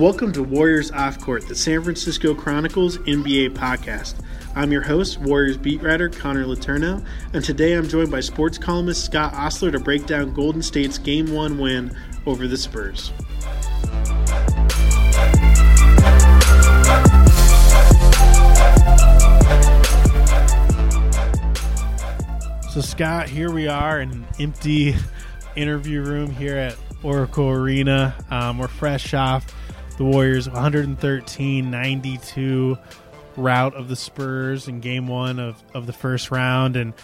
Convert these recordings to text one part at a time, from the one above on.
Welcome to Warriors Off Court, the San Francisco Chronicles NBA podcast. I'm your host, Warriors beat writer Connor Letourneau, and today I'm joined by sports columnist Scott Ostler to break down Golden State's Game 1 win over the Spurs. So, Scott, here we are in an empty interview room here at Oracle Arena. Um, we're fresh off the Warriors 113 92 route of the Spurs in game one of, of the first round. And,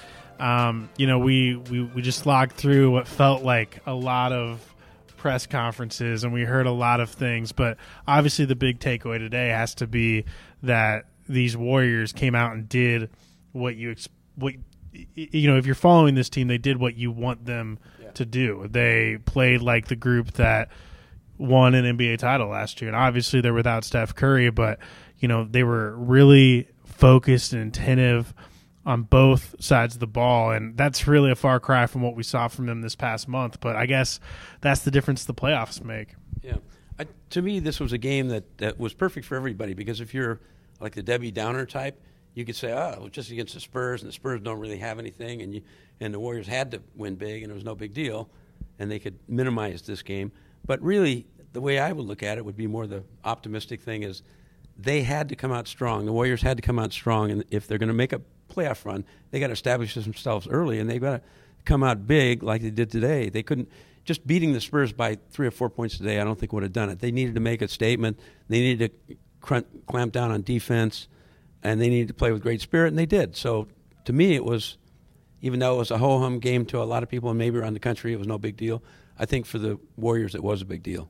um, you know, we, we, we just logged through what felt like a lot of press conferences and we heard a lot of things. But obviously, the big takeaway today has to be that these Warriors came out and did what you what you know if you're following this team they did what you want them yeah. to do they played like the group that won an NBA title last year, and obviously they're without Steph Curry, but you know they were really focused and attentive on both sides of the ball, and that's really a far cry from what we saw from them this past month. But I guess that's the difference the playoffs make. Yeah, I, to me, this was a game that that was perfect for everybody because if you're like the Debbie Downer type, you could say, "Oh, just against the Spurs, and the Spurs don't really have anything," and you and the Warriors had to win big, and it was no big deal, and they could minimize this game. But really, the way I would look at it would be more the optimistic thing is they had to come out strong. The Warriors had to come out strong, and if they're going to make a playoff run, they got to establish themselves early, and they've got to come out big like they did today. They couldn't just beating the Spurs by three or four points today. I don't think would have done it. They needed to make a statement. They needed to clamp down on defense, and they needed to play with great spirit, and they did. So to me, it was even though it was a ho hum game to a lot of people and maybe around the country, it was no big deal. I think for the Warriors, it was a big deal.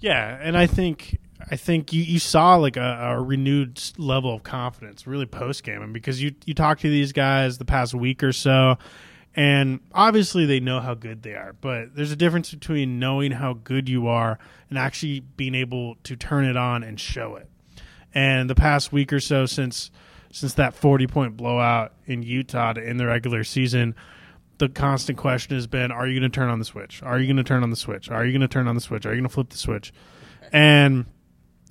Yeah, and I think I think you, you saw like a, a renewed level of confidence really post game, and because you you talked to these guys the past week or so, and obviously they know how good they are, but there's a difference between knowing how good you are and actually being able to turn it on and show it. And the past week or so since since that 40 point blowout in Utah to end the regular season, the constant question has been are you going to turn on the switch? Are you going to turn on the switch? Are you going to turn on the switch? Are you going to flip the switch? And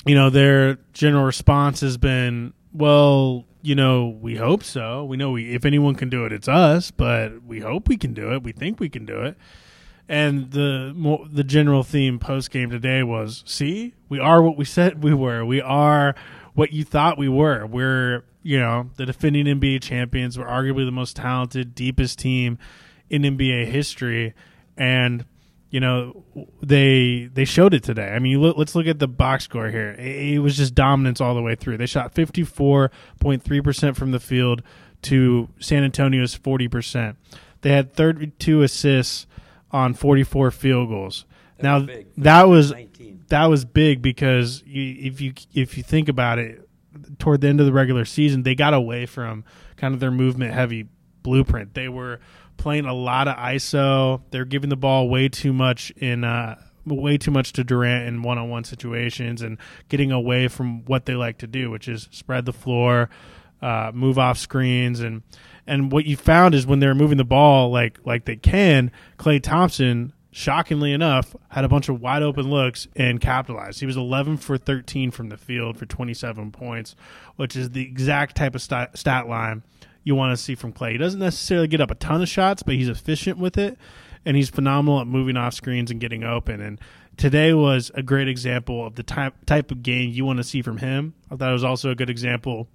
you know their general response has been well you know we hope so. We know we if anyone can do it it's us but we hope we can do it. We think we can do it. And the the general theme post game today was see we are what we said we were. We are what you thought we were. We're you know, the defending NBA champions. Were arguably the most talented, deepest team in NBA history, and you know they they showed it today. I mean, look, let's look at the box score here. It, it was just dominance all the way through. They shot fifty four point three percent from the field to San Antonio's forty percent. They had thirty two assists on forty four field goals. That now was that was 19. that was big because you, if you if you think about it, toward the end of the regular season, they got away from kind of their movement heavy blueprint. They were playing a lot of ISO. They're giving the ball way too much in uh, way too much to Durant in one on one situations and getting away from what they like to do, which is spread the floor, uh, move off screens and and what you found is when they're moving the ball like like they can, Klay Thompson shockingly enough, had a bunch of wide open looks and capitalized. He was 11 for 13 from the field for 27 points, which is the exact type of stat, stat line you want to see from Klay. He doesn't necessarily get up a ton of shots, but he's efficient with it, and he's phenomenal at moving off screens and getting open. And today was a great example of the type type of game you want to see from him. I thought it was also a good example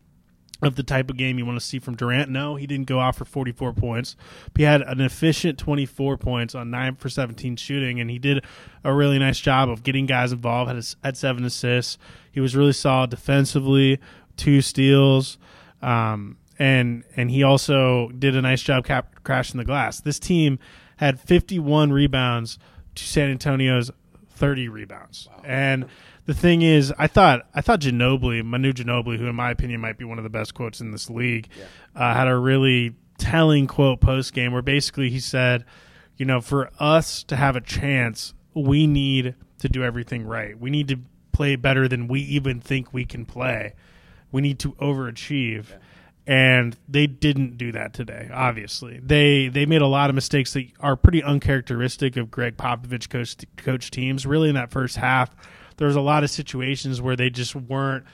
of the type of game you want to see from Durant. No, he didn't go off for 44 points. But he had an efficient 24 points on 9 for 17 shooting, and he did a really nice job of getting guys involved, had, had seven assists. He was really solid defensively, two steals, um, and, and he also did a nice job cap- crashing the glass. This team had 51 rebounds to San Antonio's 30 rebounds. Wow. And the thing is, I thought I thought Ginobili, Manu Ginobili, who in my opinion might be one of the best quotes in this league, yeah. uh, had a really telling quote post game where basically he said, you know, for us to have a chance, we need to do everything right. We need to play better than we even think we can play. We need to overachieve. Yeah and they didn't do that today. Obviously, they they made a lot of mistakes that are pretty uncharacteristic of Gregg Popovich coach coach teams. Really, in that first half, there was a lot of situations where they just weren't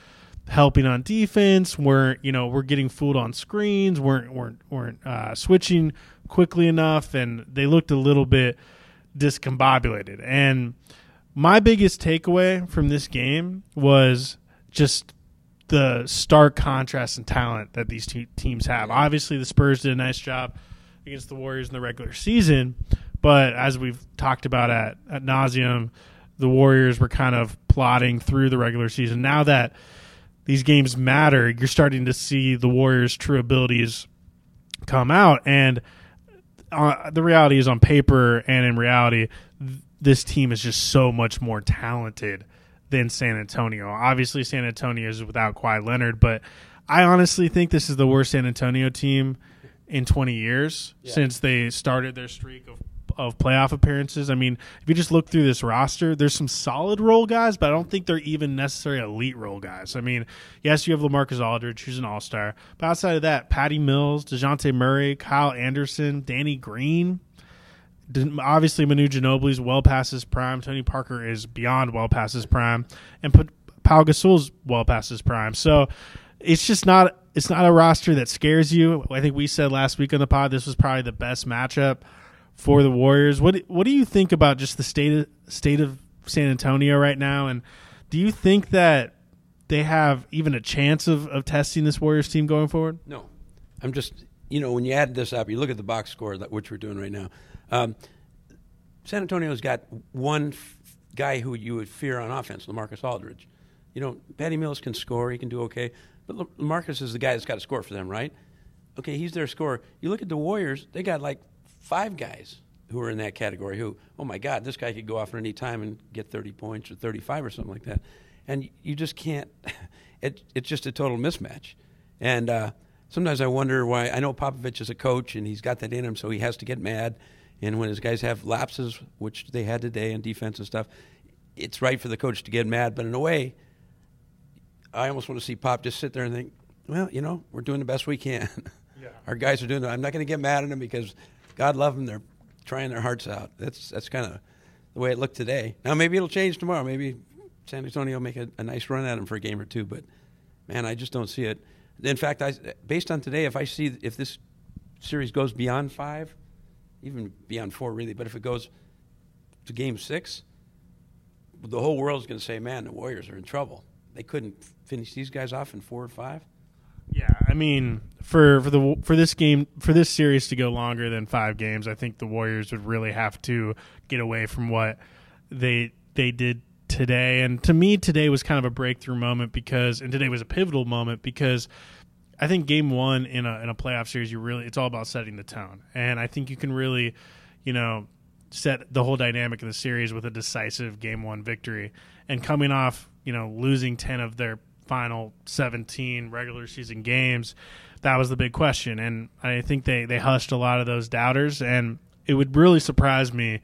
helping on defense, weren't you know we're getting fooled on screens, weren't weren't weren't uh, switching quickly enough, and they looked a little bit discombobulated. And my biggest takeaway from this game was just the stark contrast in talent that these two teams have. Obviously, the Spurs did a nice job against the Warriors in the regular season, but as we've talked about at at nauseum, the Warriors were kind of plodding through the regular season. Now that these games matter, you're starting to see the Warriors' true abilities come out, and uh, the reality is on paper and in reality, th- this team is just so much more talented than San Antonio. Obviously, San Antonio is without Kawhi Leonard, but I honestly think this is the worst San Antonio team in 20 years yeah. since they started their streak of of playoff appearances. I mean, if you just look through this roster, there's some solid role guys, but I don't think they're even necessarily elite role guys. I mean, yes, you have LaMarcus Aldridge, who's an all star, but outside of that, Patty Mills, Dejounte Murray, Kyle Anderson, Danny Green. Obviously, Manu Ginobili's well past his prime. Tony Parker is beyond well past his prime, and put Pau Gasol's well past his prime. So it's just not it's not a roster that scares you. I think we said last week on the pod this was probably the best matchup for the Warriors. What what do you think about just the state of state of San Antonio right now? And do you think that they have even a chance of, of testing this Warriors team going forward? No, I'm just you know when you add this up, you look at the box score that which we're doing right now. Um, San Antonio's got one f- guy who you would fear on offense, LaMarcus Aldridge. You know, Patty Mills can score; he can do okay. But LaMarcus is the guy that's got to score for them, right? Okay, he's their scorer. You look at the Warriors; they got like five guys who are in that category who, oh my God, this guy could go off at any time and get 30 points or 35 or something like that. And you just can't, it, it's just a total mismatch. And uh, sometimes I wonder why, I know Popovich is a coach and he's got that in him, so he has to get mad. And when his guys have lapses, which they had today in defense and stuff, it's right for the coach to get mad. But in a way, I almost want to see Pop just sit there and think, well, you know, we're doing the best we can. Yeah. Our guys are doing it. I'm not going to get mad at them because God love them. They're trying their hearts out. That's that's kind of the way it looked today. Now maybe it'll change tomorrow. Maybe San Antonio will make a, a, nice run at them for a game or two. But man, I just don't see it. In fact, I based on today, if I see if this series goes beyond five, even beyond four, really, but if it goes to game six, the whole world's going to say, "Man, the Warriors are in trouble. They couldn't finish these guys off in four or five. Yeah, I mean, for for the for this game for this series to go longer than five games, I think the Warriors would really have to get away from what they they did today. And to me, today was kind of a breakthrough moment because, and today was a pivotal moment because I think game one in a in a playoff series, you really it's all about setting the tone, and I think you can really, you know, set the whole dynamic of the series with a decisive game one victory. And coming off, you know, losing ten of their final 17 regular season games, that was the big question. And I think they, they hushed a lot of those doubters. And it would really surprise me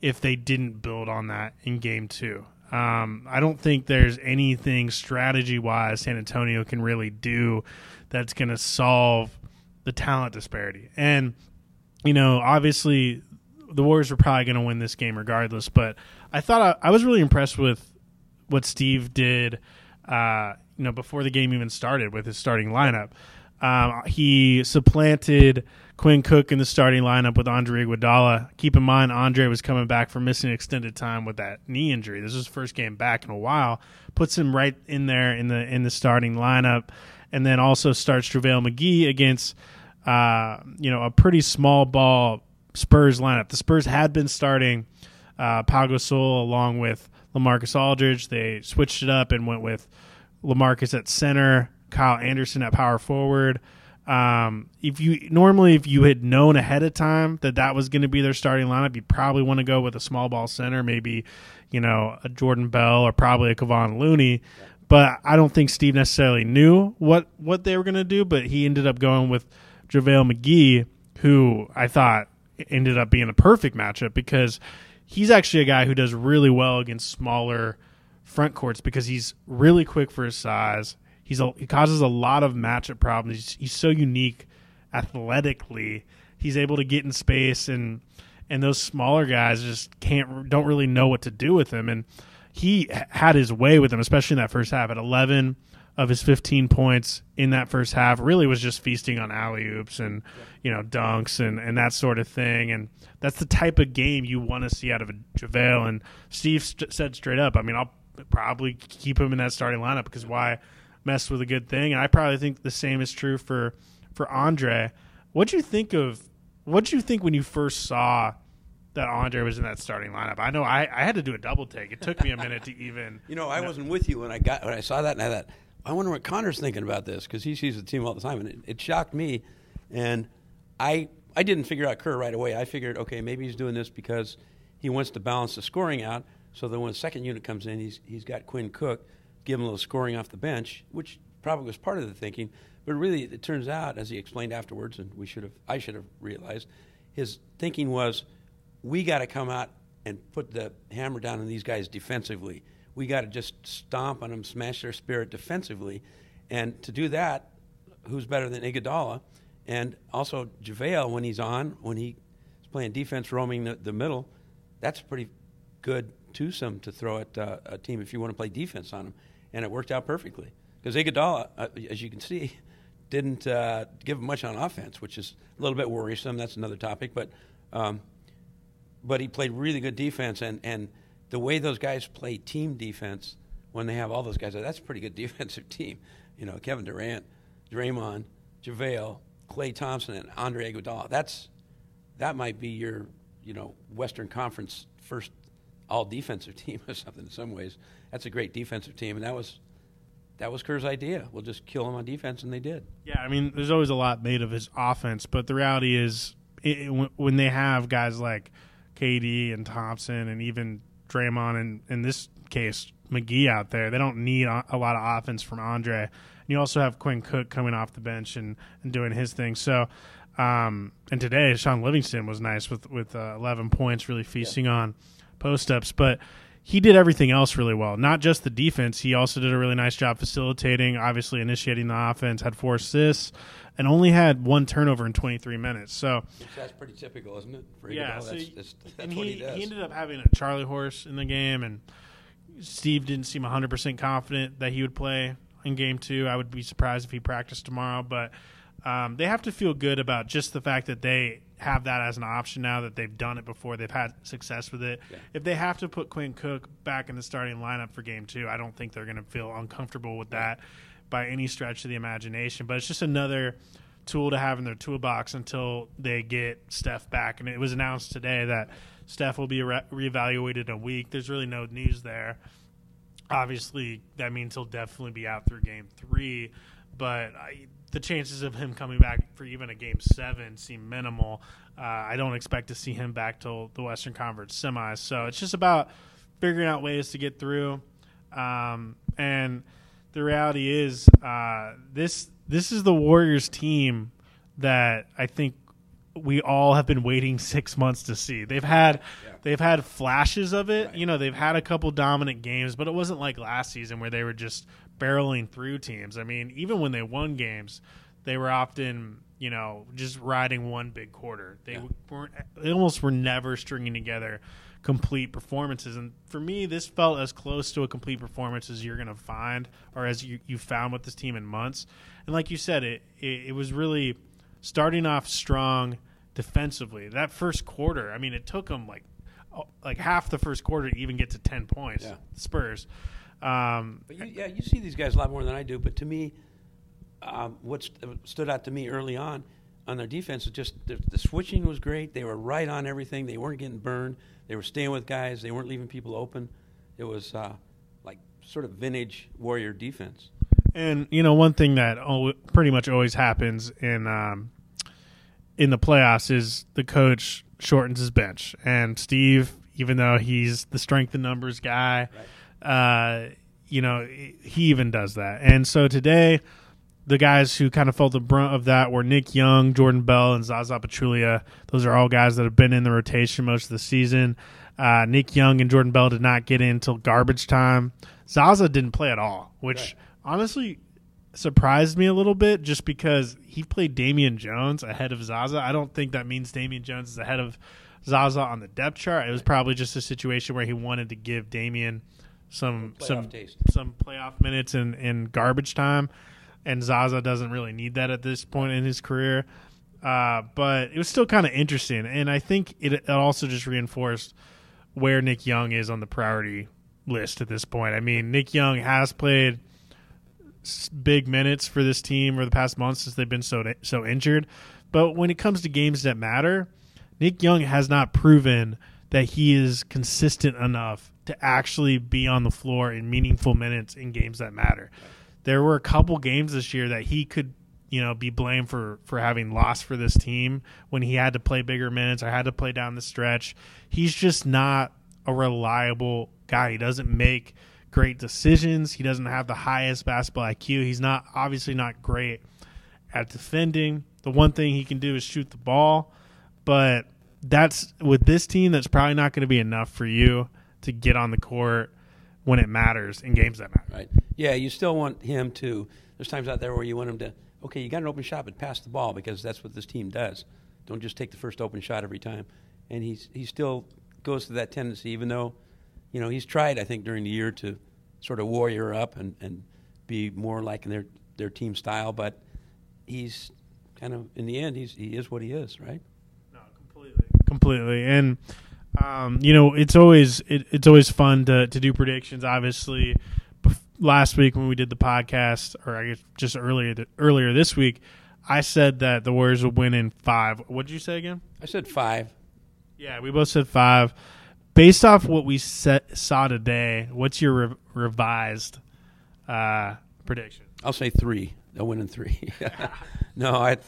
if they didn't build on that in game two. Um, I don't think there's anything strategy wise San Antonio can really do that's going to solve the talent disparity. And, you know, obviously the Warriors were probably going to win this game regardless, but I thought I, I was really impressed with what Steve did uh, you know, before the game even started with his starting lineup. Um, he supplanted Quinn Cook in the starting lineup with Andre Iguodala. Keep in mind, Andre was coming back from missing extended time with that knee injury. This is his first game back in a while. Puts him right in there in the in the starting lineup, and then also starts JaVale McGee against uh, you know a pretty small ball Spurs lineup. The Spurs had been starting uh, Pau Gasol along with LaMarcus Aldridge. They switched it up and went with LaMarcus at center, Kyle Anderson at power forward. Um, if you normally, if you had known ahead of time that that was going to be their starting lineup, you probably want to go with a small ball center, maybe you know a Jordan Bell or probably a Kevon Looney. But I don't think Steve necessarily knew what what they were going to do. But he ended up going with JaVale McGee, who I thought ended up being a perfect matchup because he's actually a guy who does really well against smaller front courts because he's really quick for his size. He's a, he causes a lot of matchup problems. He's, he's so unique athletically. He's able to get in space and and those smaller guys just can't don't really know what to do with him and he had his way with them, especially in that first half. At 11 of his 15 points in that first half, really was just feasting on alley oops and you know dunks and and that sort of thing. And that's the type of game you want to see out of a JaVale. And Steve st- said straight up, I mean, I'll probably keep him in that starting lineup because why mess with a good thing? And I probably think the same is true for for Andre. What do you think of? What do you think when you first saw? that Andre was in that starting lineup. I know I, I had to do a double take. It took me a minute to even. You know, I wasn't with you when I got when I saw that, and I thought, I wonder what Connor's thinking about this because he sees the team all the time, and it, it, shocked me. And I I didn't figure out Kerr right away. I figured, okay, maybe he's doing this because he wants to balance the scoring out, so that when the second unit comes in, he's he's got Quinn Cook, give him a little scoring off the bench, which probably was part of the thinking. But really, it turns out, as he explained afterwards, and we should have I should have realized, his thinking was we got to come out and put the hammer down on these guys defensively. We got to just stomp on them, smash their spirit defensively. And to do that, who's better than Iguodala? And also JaVale, when he's on, when he's playing defense, roaming the, the middle, that's pretty good twosome to throw at uh, a team if you want to play defense on them. And it worked out perfectly. Because Iguodala, uh, as you can see, didn't uh, give much on offense, which is a little bit worrisome. That's another topic. But um, but he played really good defense. And, and the way those guys play team defense, when they have all those guys, that's a pretty good defensive team. You know, Kevin Durant, Draymond, JaVale, Klay Thompson, and Andre Iguodala. That's that might be your you know Western Conference first all defensive team or something. In some ways, that's a great defensive team, and that was that was Kerr's idea. We'll just kill him on defense, and they did. Yeah, I mean, there's always a lot made of his offense, but the reality is, it, when they have guys like KD and Thompson and even Draymond and in this case McGee out there. They don't need a lot of offense from Andre. And you also have Quinn Cook coming off the bench and, and doing his thing. So, um, and today Shaun Livingston was nice with with uh, 11 points, really feasting yeah. on post ups. But he did everything else really well. Not just the defense. He also did a really nice job facilitating, obviously initiating the offense. Had four assists and only had one turnover in 23 minutes. So that's pretty typical, isn't it? For yeah. So that's, that's, that's and he, he, he, ended up having a Charlie horse in the game, and Steve didn't seem 100 percent confident that he would play in game two. I would be surprised if he practiced tomorrow, but um, they have to feel good about just the fact that they have that as an option now that they've done it before. They've had success with it. Yeah. If they have to put Quinn Cook back in the starting lineup for game two, I don't think they're going to feel uncomfortable with that by any stretch of the imagination. But it's just another tool to have in their toolbox until they get Steph back. And it was announced today that Steph will be re- reevaluated in a week. There's really no news there. Obviously, that means he'll definitely be out through game three. But I, the chances of him coming back for even a game seven seem minimal. Uh, I don't expect to see him back till the Western Conference semis. So it's just about figuring out ways to get through. Um, and the reality is, uh, this this is the Warriors team that I think we all have been waiting six months to see. They've had yeah. they've had flashes of it. Right. You know, they've had a couple dominant games, but it wasn't like last season where they were just barreling through teams. I mean, even when they won games, they were often you know just riding one big quarter. They yeah. weren't. They almost were never stringing together complete performances. And for me, this felt as close to a complete performance as you're going to find, or as you, you found with this team in months. And like you said, it, it, it was really starting off strong defensively. That first quarter, I mean, it took them like oh, like half the first quarter to even get to ten points. Yeah. Spurs. Um, but you, yeah, you see these guys a lot more than I do. But to me, um, what st- stood out to me early on on their defense was just the, the switching was great. They were right on everything. They weren't getting burned. They were staying with guys. They weren't leaving people open. It was uh, like sort of vintage Warrior defense. And you know, one thing that pretty much always happens in um, in the playoffs is the coach shortens his bench, and Steve, even though he's the strength and numbers guy, right. Uh, you know, he even does that. And so today, the guys who kind of felt the brunt of that were Nick Young, Jordan Bell, and Zaza Pachulia. Those are all guys that have been in the rotation most of the season. Uh, Nick Young and Jordan Bell did not get in until garbage time. Zaza didn't play at all, which right. honestly surprised me a little bit just because he played Damian Jones ahead of Zaza. I don't think that means Damian Jones is ahead of Zaza on the depth chart. It was probably just a situation where he wanted to give Damian some Playoff some taste. some playoff minutes in, in garbage time, and Zaza doesn't really need that at this point in his career. Uh, but it was still kind of interesting, and I think it, it also just reinforced where Nick Young is on the priority list at this point. I mean, Nick Young has played big minutes for this team over the past months since they've been so so injured, but when it comes to games that matter, Nick Young has not proven that he is consistent enough to actually be on the floor in meaningful minutes in games that matter. There were a couple games this year that he could, you know, be blamed for for having lost for this team when he had to play bigger minutes or had to play down the stretch. He's just not a reliable guy. He doesn't make great decisions. He doesn't have the highest basketball IQ. He's not obviously not great at defending. The one thing he can do is shoot the ball, but that's with this team that's probably not going to be enough for you to get on the court when it matters in games that matter. Right. Yeah, you still want him to. There's times out there where you want him to. Okay, you got an open shot, but pass the ball because that's what this team does. Don't just take the first open shot every time. And he's he still goes to that tendency, even though, you know, he's tried I think during the year to sort of warrior up and, and be more like their their team style, but he's kind of in the end he's he is what he is, right? Completely, and um, you know it's always it, it's always fun to to do predictions. Obviously, last week when we did the podcast, or I guess just earlier earlier this week, I said that the Warriors would win in five. What did you say again? I said five. Yeah, we both said five. Based off what we set, saw today, what's your re- revised uh, prediction? I'll say three. They'll win in three. no, I,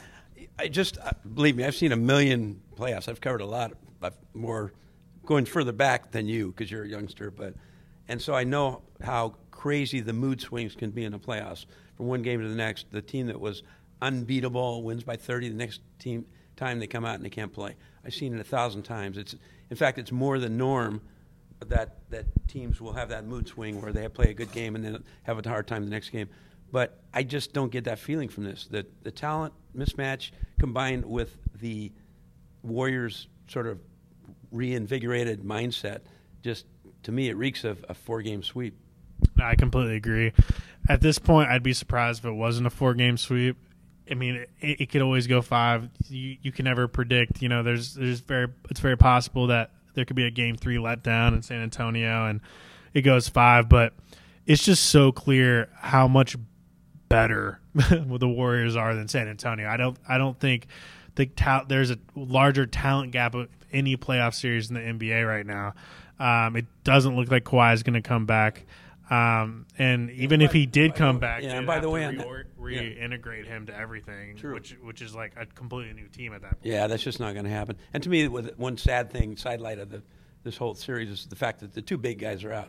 I just uh, believe me. I've seen a million playoffs. I've covered a lot more, going further back than you because you're a youngster. But, and so I know how crazy the mood swings can be in the playoffs. From one game to the next, the team that was unbeatable wins by 30. The next team time they come out and they can't play. I've seen it a thousand times. It's, in fact, it's more the norm that that teams will have that mood swing where they play a good game and then have a hard time the next game. But I just don't get that feeling from this. That the talent mismatch combined with the Warriors' sort of reinvigorated mindset, just to me, it reeks of a four-game sweep. No, I completely agree. At this point, I'd be surprised if it wasn't a four game sweep. I mean, it, it could always go five. You you can never predict. You know, there's there's very it's very possible that there could be a game three letdown in San Antonio and it goes five. But it's just so clear how much better the Warriors are than San Antonio. I don't I don't think the ta- there's a larger talent gap of any playoff series in the NBA right now. Um, it doesn't look like Kawhi is going to come back. Um, and even if he did come back, yeah, and by the way, re- yeah. reintegrate him to everything, True. which which is like a completely new team at that point. Yeah, that's just not going to happen. And to me, with one sad thing, sidelight of the, this whole series is the fact that the two big guys are out.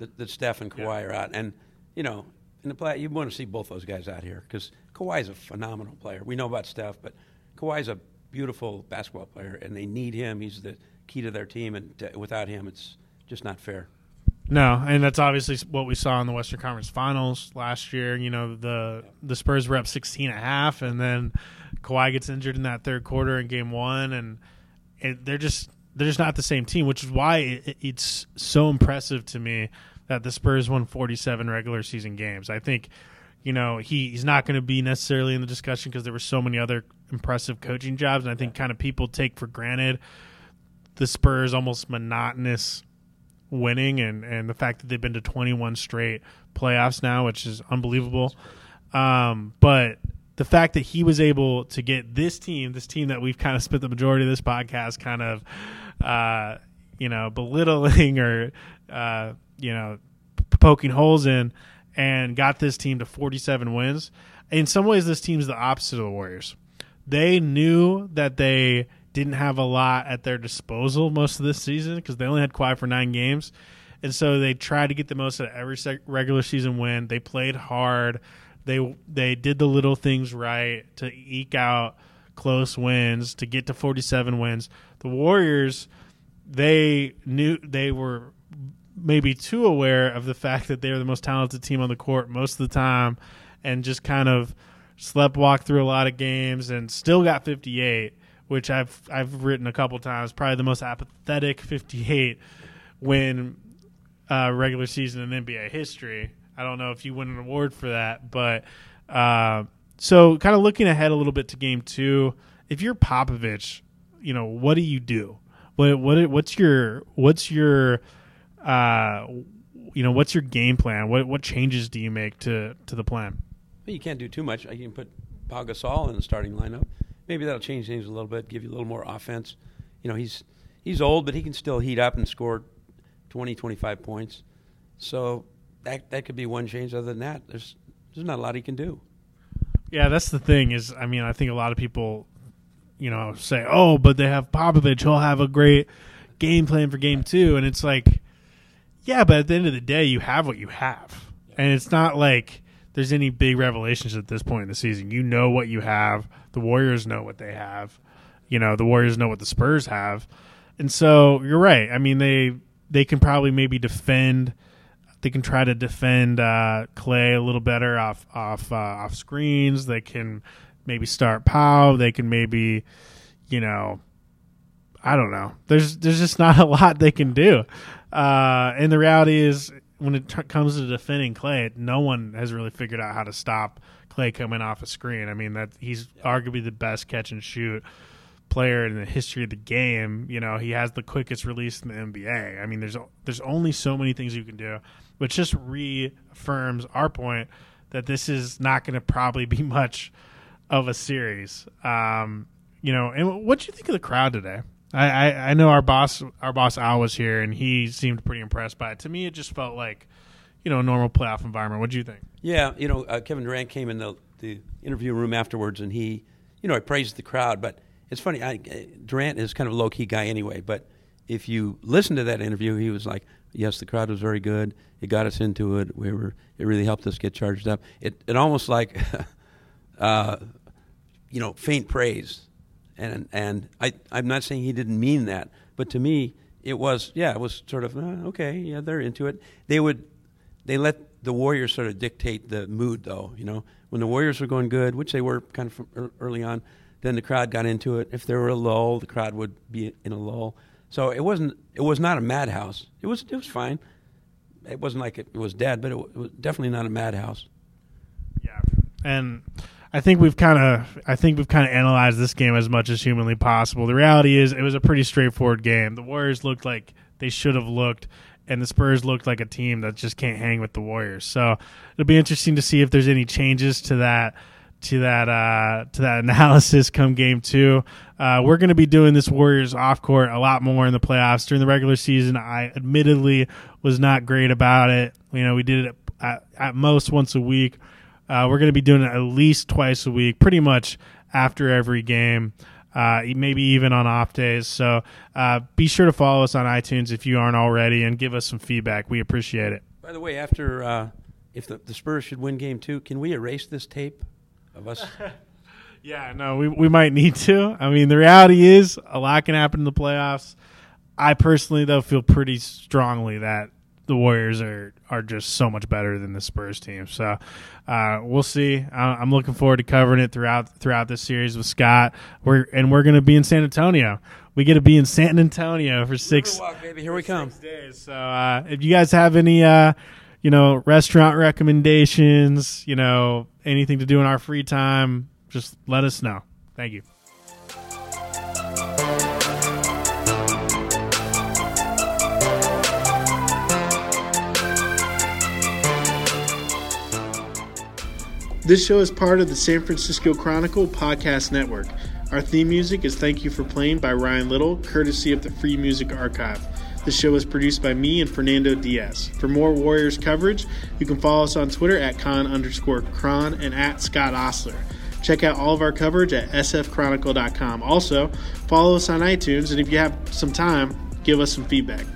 That, that Steph and Kawhi Yeah. are out, and you know, in the play, you want to see both those guys out here because Kawhi is a phenomenal player. We know about Steph, but Kawhi's a beautiful basketball player, and they need him. He's the key to their team, and to, without him, it's just not fair. No, and that's obviously what we saw in the Western Conference Finals last year. You know, the the Spurs were up 16 and a half, and then Kawhi gets injured in that third quarter in game one, and it, they're just they're just not the same team, which is why it, it's so impressive to me that the Spurs won 47 regular season games. I think, you know, he, he's not going to be necessarily in the discussion because there were so many other impressive coaching jobs, and I think kind of people take for granted the Spurs almost monotonous winning and, and the fact that they've been to 21 straight playoffs now, which is unbelievable. Um, but the fact that he was able to get this team, this team that we've kind of spent the majority of this podcast kind of, uh, you know, belittling or, uh, you know, p- poking holes in, and got this team to 47 wins. In some ways, this team's the opposite of the Warriors. They knew that they didn't have a lot at their disposal most of this season because they only had Kawhi for nine games. And so they tried to get the most out of every regular season win. They played hard. They they did the little things right to eke out close wins to get to 47 wins. The Warriors, they knew they were maybe too aware of the fact that they were the most talented team on the court most of the time, and just kind of slept walk through a lot of games and still got 58, which I've I've written a couple times. Probably the most apathetic 58 win uh, regular season in NBA history. I don't know if you win an award for that, but uh, so kind of looking ahead a little bit to game two. If you're Popovich, you know what do you do? What what what's your what's your uh, you know what's your game plan? What what changes do you make to to the plan? Well, you can't do too much. You can put Pau Gasol in the starting lineup. Maybe that'll change things a little bit, give you a little more offense. You know, he's he's old, but he can still heat up and score 20, 25 points. So that that could be one change. Other than that, there's there's not a lot he can do. Yeah, that's the thing. Is I mean, I think a lot of people, you know, say, "Oh, but they have Popovich. He'll have a great game plan for game two. and it's like, yeah, but at the end of the day, you have what you have, and it's not like there's any big revelations at this point in the season. You know what you have. The Warriors know what they have. You know, the Warriors know what the Spurs have. And so you're right. I mean, they they can probably maybe defend. They can try to defend uh, Klay a little better off off uh, off screens. They can maybe start Pau. They can maybe, you know, I don't know. There's there's just not a lot they can do. Uh, and the reality is, when it t- comes to defending Klay, no one has really figured out how to stop Klay coming off a screen. I mean that he's arguably the best catch and shoot player in the history of the game. You know, he has the quickest release in the NBA. I mean, there's there's only so many things you can do, which just reaffirms our point that this is not going to probably be much of a series. Um, you know, and what do you think of the crowd today? I, I, I know our boss our boss Al was here and he seemed pretty impressed by it. To me, it just felt like you know a normal playoff environment. What do you think? Yeah, you know, uh, Kevin Durant came in the the interview room afterwards and he, you know, I praised the crowd, but it's funny. I, uh, Durant is kind of a low key guy anyway, but if you listen to that interview, he was like, "Yes, the crowd was very good. It got us into it. We were. It really helped us get charged up. It it almost like, uh, you know, faint praise." And and I I'm not saying he didn't mean that, but to me it was yeah it was sort of uh, okay yeah they're into it. They would they let the Warriors sort of dictate the mood though you know when the Warriors were going good, which they were kind of early on, then the crowd got into it. If there were a lull, the crowd would be in a lull. So it wasn't it was not a madhouse. It was it was fine. It wasn't like it was dead, but it was definitely not a madhouse. Yeah, and I think we've kind of I think we've kind of analyzed this game as much as humanly possible. The reality is it was a pretty straightforward game. The Warriors looked like they should have looked and the Spurs looked like a team that just can't hang with the Warriors. So it'll be interesting to see if there's any changes to that to that uh, to that analysis come game two. Uh, we're going to be doing this Warriors off court a lot more in the playoffs during the regular season. I admittedly was not great about it. You know, we did it at, at most once a week. Uh, we're going to be doing it at least twice a week, pretty much after every game. Uh, maybe even on off days. So uh, be sure to follow us on iTunes if you aren't already, and give us some feedback. We appreciate it. By the way, after uh, if the, the, Spurs should win Game Two, can we erase this tape of us? yeah, no, we we might need to. I mean, the reality is a lot can happen in the playoffs. I personally, though, feel pretty strongly that the Warriors are are just so much better than the Spurs team. So uh, we'll see. I'm looking forward to covering it throughout throughout this series with Scott. We're and we're going to be in San Antonio. We get to be in San Antonio for six. Walk, baby. Here we come. days. So uh, if you guys have any, uh, you know, restaurant recommendations, you know, anything to do in our free time, just let us know. Thank you. This show is part of the San Francisco Chronicle podcast network. Our theme music is Thank You for Playing by Ryan Little, courtesy of the Free Music Archive. The show is produced by me and Fernando Diaz. For more Warriors coverage, you can follow us on Twitter at con underscore Chron and at Scott Ostler. Check out all of our coverage at sfchronicle.com. Also, follow us on iTunes, and if you have some time, give us some feedback.